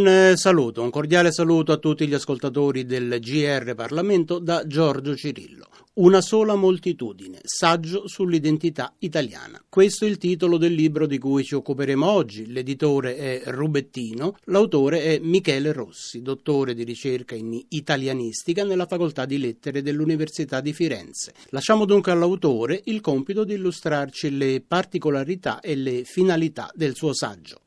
Un eh, saluto, un cordiale saluto a tutti gli ascoltatori del GR Parlamento da Giorgio Cirillo. Una sola moltitudine, saggio sull'identità italiana. Questo è il titolo del libro di cui ci occuperemo oggi. L'editore è Rubettino, l'autore è Michele Rossi, dottore di ricerca in italianistica nella Facoltà di Lettere dell'Università di Firenze. Lasciamo dunque all'autore il compito di illustrarci le particolarità e le finalità del suo saggio.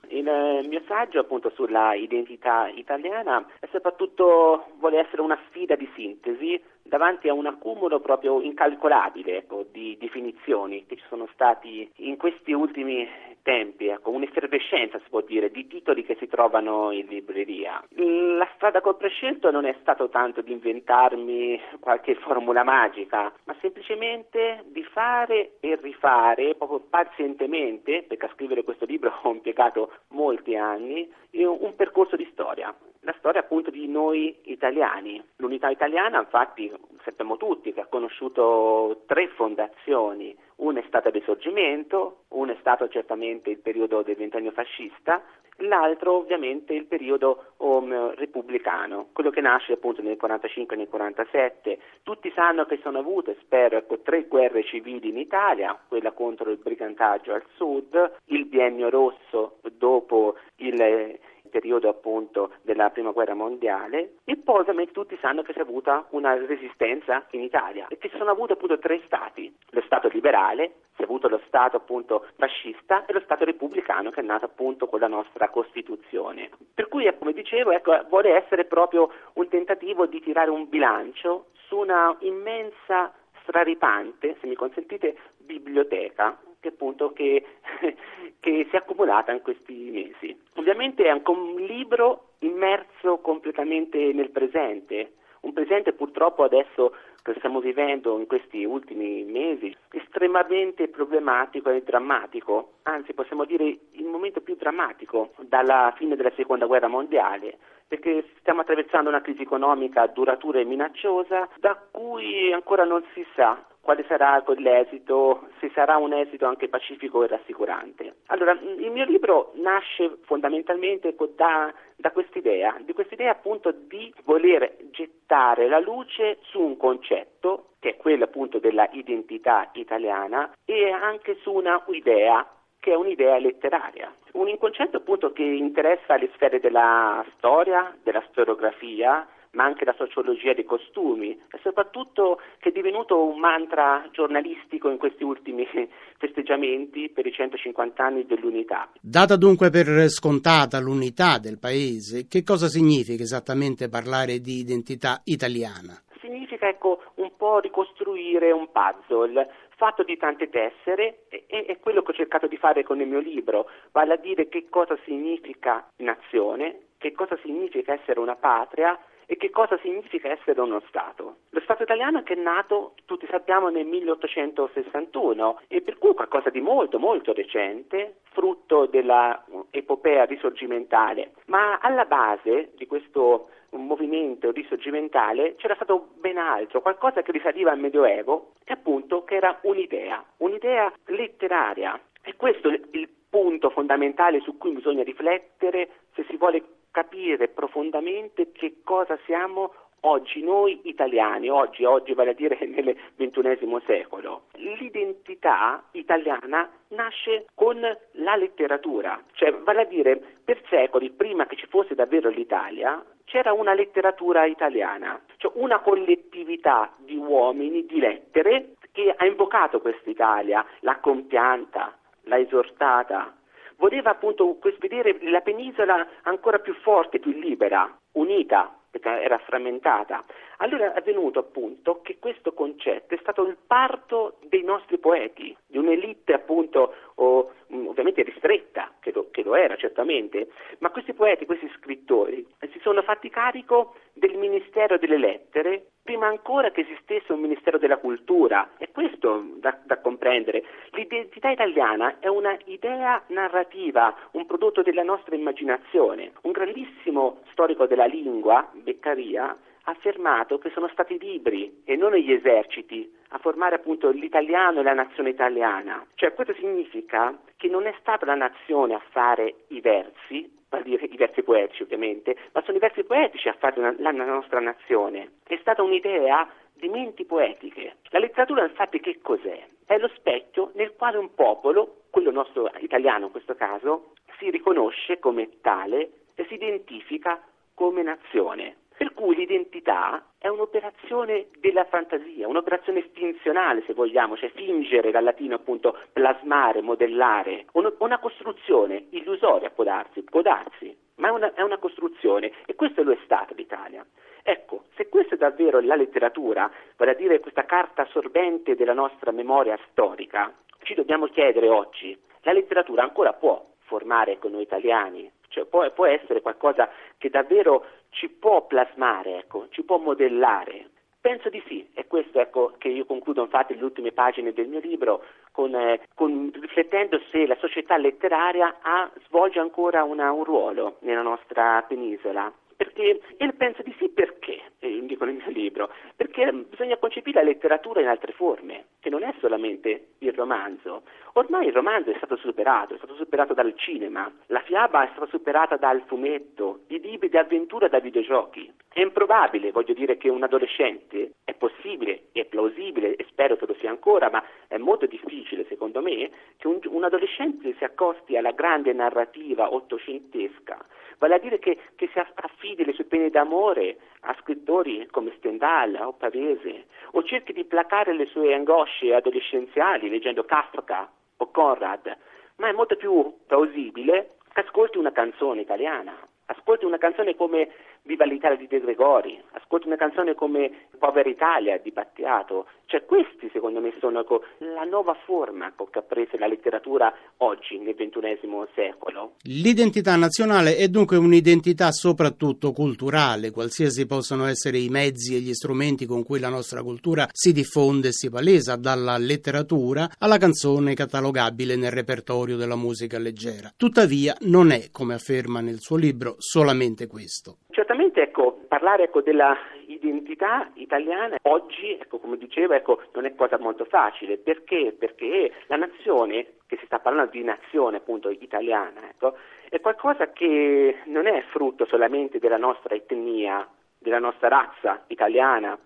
Il mio saggio appunto sulla identità italiana è soprattutto vuole essere una sfida di sintesi davanti a un accumulo proprio incalcolabile ecco, di definizioni che ci sono stati in questi ultimi tempi, ecco, un'effervescenza si può dire di titoli che si trovano in libreria. La strada col prescelto non è stato tanto di inventarmi qualche formula magica, ma semplicemente di fare e rifare proprio pazientemente, perché a scrivere questo libro ho impiegato molti anni, un percorso di storia la storia appunto di noi italiani. L'unità italiana, infatti, sappiamo tutti che ha conosciuto tre fondazioni. Una è stata il Risorgimento, una è stato certamente il periodo del ventennio fascista, l'altro ovviamente il periodo um, repubblicano, quello che nasce appunto nel 45 e nel 47. Tutti sanno che sono avute, spero, ecco, tre guerre civili in Italia, quella contro il brigantaggio al sud, il biennio rosso dopo il periodo appunto della prima guerra mondiale e poi ovviamente tutti sanno che si è avuta una resistenza in Italia e che si sono avuti appunto tre stati, lo Stato liberale, si è avuto lo Stato appunto fascista e lo Stato repubblicano che è nato appunto con la nostra Costituzione. Per cui come dicevo ecco, vuole essere proprio un tentativo di tirare un bilancio su una immensa straripante, se mi consentite, biblioteca che appunto che, che si è accumulata in questi mesi. Ovviamente è anche un libro immerso completamente nel presente, un presente purtroppo adesso che stiamo vivendo in questi ultimi mesi estremamente problematico e drammatico, anzi possiamo dire il momento più drammatico dalla fine della seconda guerra mondiale, perché stiamo attraversando una crisi economica duratura e minacciosa da cui ancora non si sa quale sarà l'esito, se sarà un esito anche pacifico e rassicurante. Allora, il mio libro nasce fondamentalmente da, da quest'idea, di quest'idea appunto di voler gettare la luce su un concetto, che è quello appunto della identità italiana, e anche su una idea che è un'idea letteraria. Un concetto appunto che interessa le sfere della storia, della storiografia, ma anche la sociologia dei costumi e soprattutto che è divenuto un mantra giornalistico in questi ultimi festeggiamenti per i 150 anni dell'unità. Data dunque per scontata l'unità del paese, che cosa significa esattamente parlare di identità italiana? Significa ecco un po' ricostruire un puzzle fatto di tante tessere e è quello che ho cercato di fare con il mio libro, vale a dire che cosa significa nazione, che cosa significa essere una patria e che cosa significa essere uno Stato. Lo Stato italiano che è nato, tutti sappiamo, nel 1861 e per cui qualcosa di molto molto recente, frutto dell'epopea risorgimentale, ma alla base di questo movimento risorgimentale c'era stato ben altro, qualcosa che risaliva al Medioevo e appunto che era un'idea, un'idea letteraria. E questo è il punto fondamentale su cui bisogna riflettere se si vuole capire profondamente che cosa siamo oggi noi italiani, oggi, oggi vale a dire nel ventunesimo secolo. L'identità italiana nasce con la letteratura, cioè vale a dire per secoli, prima che ci fosse davvero l'Italia, c'era una letteratura italiana, cioè una collettività di uomini, di lettere, che ha invocato quest'Italia, l'ha compianta, l'ha esortata, voleva appunto vedere la penisola ancora più forte, più libera, unita, perché era frammentata. Allora è avvenuto appunto che questo concetto è stato il parto dei nostri poeti, di un'elite appunto oh, ovviamente ristretta, che lo, che lo, era certamente, ma questi poeti, questi scrittori si sono fatti carico del Ministero delle Lettere prima ancora che esistesse un Ministero della Cultura. È questo da, da comprendere. L'identità italiana è una idea narrativa, un prodotto della nostra immaginazione. Un grandissimo storico della lingua, Beccaria, ha affermato che sono stati i libri e non gli eserciti a formare appunto l'italiano e la nazione italiana. Cioè questo significa che non è stata la nazione a fare i versi, i versi poetici ovviamente, ma sono i versi poetici a fare la nostra nazione. È stata un'idea di menti poetiche. La letteratura infatti che cos'è? È lo specchio nel quale un popolo, quello nostro italiano in questo caso, si riconosce come tale e si identifica come nazione. Per cui l'identità è un'operazione della fantasia, un'operazione estinzionale se vogliamo, cioè fingere dal latino appunto plasmare, modellare, una costruzione illusoria può darsi, può darsi, ma è una, è una costruzione e questo lo è stato l'Italia. Ecco, se questa è davvero la letteratura, vale a dire questa carta assorbente della nostra memoria storica, ci dobbiamo chiedere oggi, la letteratura ancora può formare con noi italiani, cioè può, può essere qualcosa che davvero ci può plasmare, ecco, ci può modellare. Penso di sì, è questo ecco, che io concludo infatti le ultime pagine del mio libro con, eh, con, riflettendo se la società letteraria ha, svolge ancora una, un ruolo nella nostra penisola. Perché, e penso di sì perché, eh, dico nel mio libro, perché bisogna concepire la letteratura in altre forme, che non è solamente il romanzo. Ormai il romanzo è stato superato, è stato superato dal cinema, la fiaba è stata superata dal fumetto, i libri di avventura da videogiochi. È improbabile, voglio dire, che un adolescente, è possibile, è plausibile e spero che lo sia ancora, ma è molto difficile secondo me, che un, un adolescente si accosti alla grande narrativa ottocentesca, vale a dire che, che si affidi le sue pene d'amore a scrittori come Stendhal o Pavese, o cerchi di placare le sue angosce adolescenziali leggendo Kafka o Conrad, ma è molto più plausibile che ascolti una canzone italiana, ascolti una canzone come Viva l'Italia di De Gregori, ascolti una canzone come Povera Italia di Battiato, cioè questi secondo me sono ecco, la nuova forma ecco, che ha preso la letteratura oggi nel XXI secolo. L'identità nazionale è dunque un'identità soprattutto culturale, qualsiasi possano essere i mezzi e gli strumenti con cui la nostra cultura si diffonde e si palesa, dalla letteratura alla canzone catalogabile nel repertorio della musica leggera. Tuttavia non è, come afferma nel suo libro, solamente questo. Certamente ecco, parlare ecco, della identità italiana oggi, ecco, come dicevo, ecco, non è cosa molto facile. Perché? Perché la nazione, che si sta parlando di nazione appunto italiana, ecco, è qualcosa che non è frutto solamente della nostra etnia, della nostra razza italiana,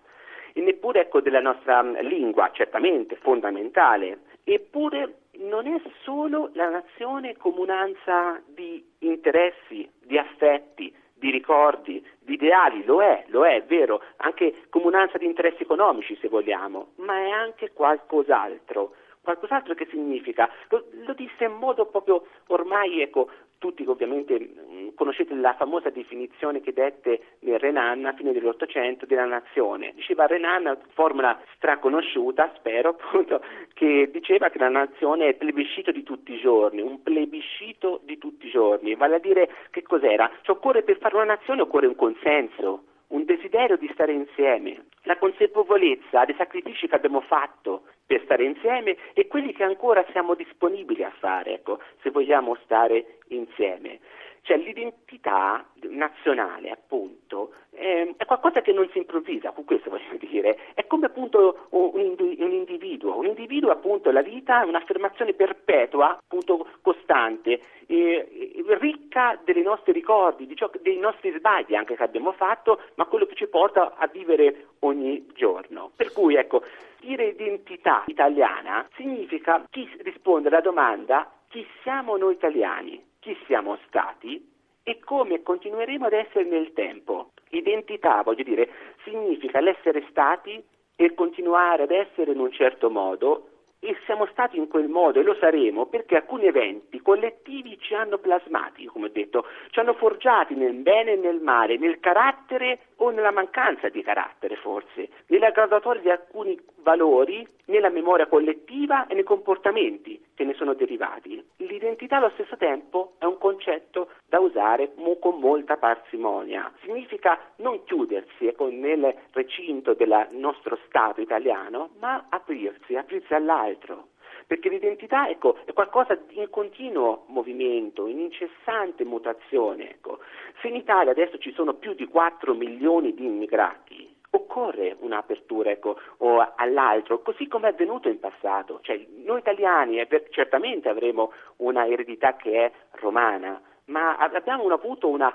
e neppure ecco, della nostra lingua, certamente fondamentale, eppure non è solo la nazione comunanza di interessi, di affetti, di ricordi, di ideali, lo è, lo è, è vero, anche comunanza di interessi economici se vogliamo, ma è anche qualcos'altro. Qualcos'altro che significa? Lo, lo disse in modo proprio ormai ecco, tutti ovviamente conoscete la famosa definizione che dette Renan a fine dell'Ottocento della nazione. Diceva Renan, formula straconosciuta, spero appunto, che diceva che la nazione è plebiscito di tutti i giorni, un plebiscito di tutti i giorni, vale a dire che cos'era? Cioè, occorre per fare una nazione occorre un consenso, un desiderio di stare insieme, la consapevolezza dei sacrifici che abbiamo fatto per stare insieme e quelli che ancora siamo disponibili a fare, ecco, se vogliamo stare insieme. Cioè l'identità nazionale, appunto, eh, è qualcosa che non si improvvisa, con questo voglio dire, è come appunto un, un individuo, un individuo appunto la vita è un'affermazione perpetua, appunto costante, eh, ricca dei nostri ricordi, ciò, dei nostri sbagli anche che abbiamo fatto, ma quello che ci porta a vivere ogni giorno. Per cui ecco, dire identità italiana significa chi risponde alla domanda chi siamo noi italiani chi siamo stati e come continueremo ad essere nel tempo. Identità, voglio dire, significa l'essere stati e continuare ad essere in un certo modo e siamo stati in quel modo e lo saremo perché alcuni eventi collettivi ci hanno plasmati, come ho detto, ci hanno forgiati nel bene e nel male, nel carattere o nella mancanza di carattere forse, nella graduatoria di alcuni valori, nella memoria collettiva e nei comportamenti che ne sono derivati. L'identità allo stesso tempo è un concetto da usare con molta parsimonia. Significa non chiudersi ecco, nel recinto del nostro Stato italiano, ma aprirsi, aprirsi all'altro perché l'identità ecco, è qualcosa in continuo movimento, in incessante mutazione. Ecco. Se in Italia adesso ci sono più di 4 milioni di immigrati, occorre un'apertura ecco, all'altro, così come è avvenuto in passato. Cioè, noi italiani eh, certamente avremo una eredità che è romana, ma abbiamo avuto una,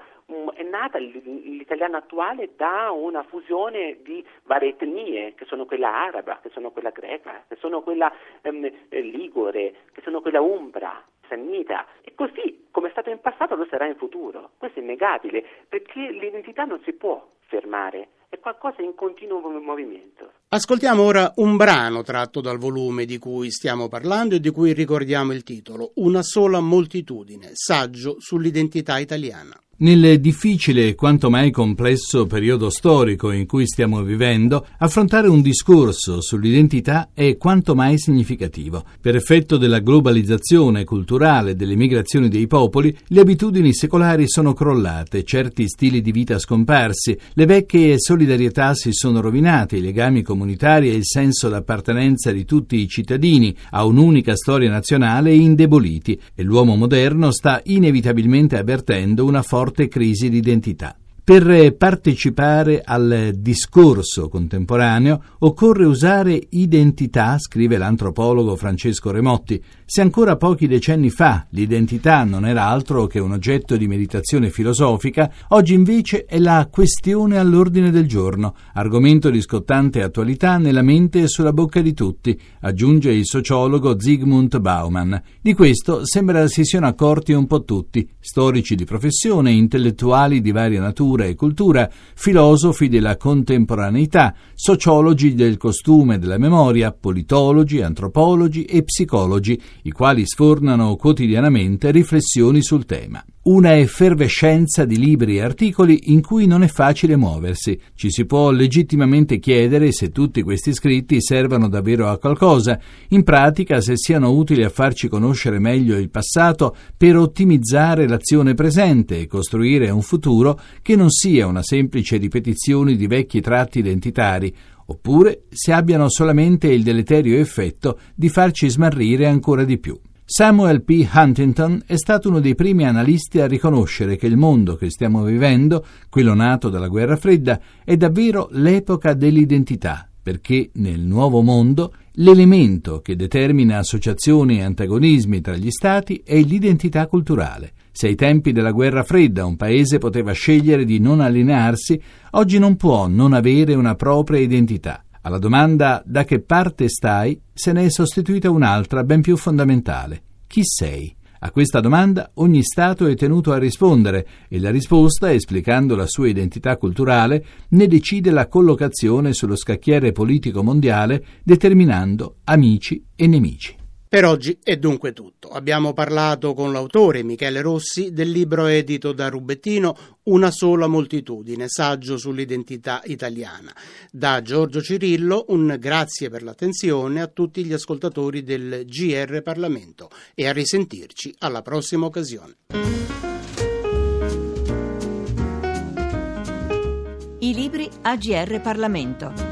è nata l'italiano attuale da una fusione di varie etnie, che sono quella araba, che sono quella greca, che sono quella ehm, ligure, che sono quella umbra, sannita. E così, come è stato in passato, lo sarà in futuro. Questo è innegabile, perché l'identità non si può fermare, qualcosa in continuo movimento. Ascoltiamo ora un brano tratto dal volume di cui stiamo parlando e di cui ricordiamo il titolo, Una sola moltitudine, saggio sull'identità italiana. Nel difficile e quanto mai complesso periodo storico in cui stiamo vivendo, affrontare un discorso sull'identità è quanto mai significativo. Per effetto della globalizzazione culturale, delle migrazioni dei popoli, le abitudini secolari sono crollate, certi stili di vita scomparsi, le vecchie solidarietà si sono rovinate, i legami comunitari e il senso d'appartenenza di tutti i cittadini a un'unica storia nazionale indeboliti e l'uomo moderno sta inevitabilmente avvertendo una forte forte crisi di identità. Per partecipare al discorso contemporaneo occorre usare identità, scrive l'antropologo Francesco Remotti. Se ancora pochi decenni fa l'identità non era altro che un oggetto di meditazione filosofica, oggi invece è la questione all'ordine del giorno, argomento di scottante attualità nella mente e sulla bocca di tutti, aggiunge il sociologo Zygmunt Bauman. Di questo sembra si siano accorti un po' tutti, storici di professione, intellettuali di varia natura, letteratura e cultura, filosofi della contemporaneità, sociologi del costume e della memoria, politologi, antropologi e psicologi, i quali sfornano quotidianamente riflessioni sul tema una effervescenza di libri e articoli in cui non è facile muoversi. Ci si può legittimamente chiedere se tutti questi scritti servano davvero a qualcosa, in pratica se siano utili a farci conoscere meglio il passato per ottimizzare l'azione presente e costruire un futuro che non sia una semplice ripetizione di vecchi tratti identitari, oppure se abbiano solamente il deleterio effetto di farci smarrire ancora di più. Samuel P. Huntington è stato uno dei primi analisti a riconoscere che il mondo che stiamo vivendo, quello nato dalla guerra fredda, è davvero l'epoca dell'identità, perché nel nuovo mondo l'elemento che determina associazioni e antagonismi tra gli stati è l'identità culturale. Se ai tempi della guerra fredda un paese poteva scegliere di non allinearsi, oggi non può non avere una propria identità. Alla domanda da che parte stai se ne è sostituita un'altra ben più fondamentale. Chi sei? A questa domanda ogni Stato è tenuto a rispondere e la risposta, esplicando la sua identità culturale, ne decide la collocazione sullo scacchiere politico mondiale, determinando amici e nemici. Per oggi è dunque tutto. Abbiamo parlato con l'autore Michele Rossi del libro edito da Rubettino Una sola moltitudine, saggio sull'identità italiana. Da Giorgio Cirillo un grazie per l'attenzione a tutti gli ascoltatori del GR Parlamento e a risentirci alla prossima occasione. I libri AGR Parlamento.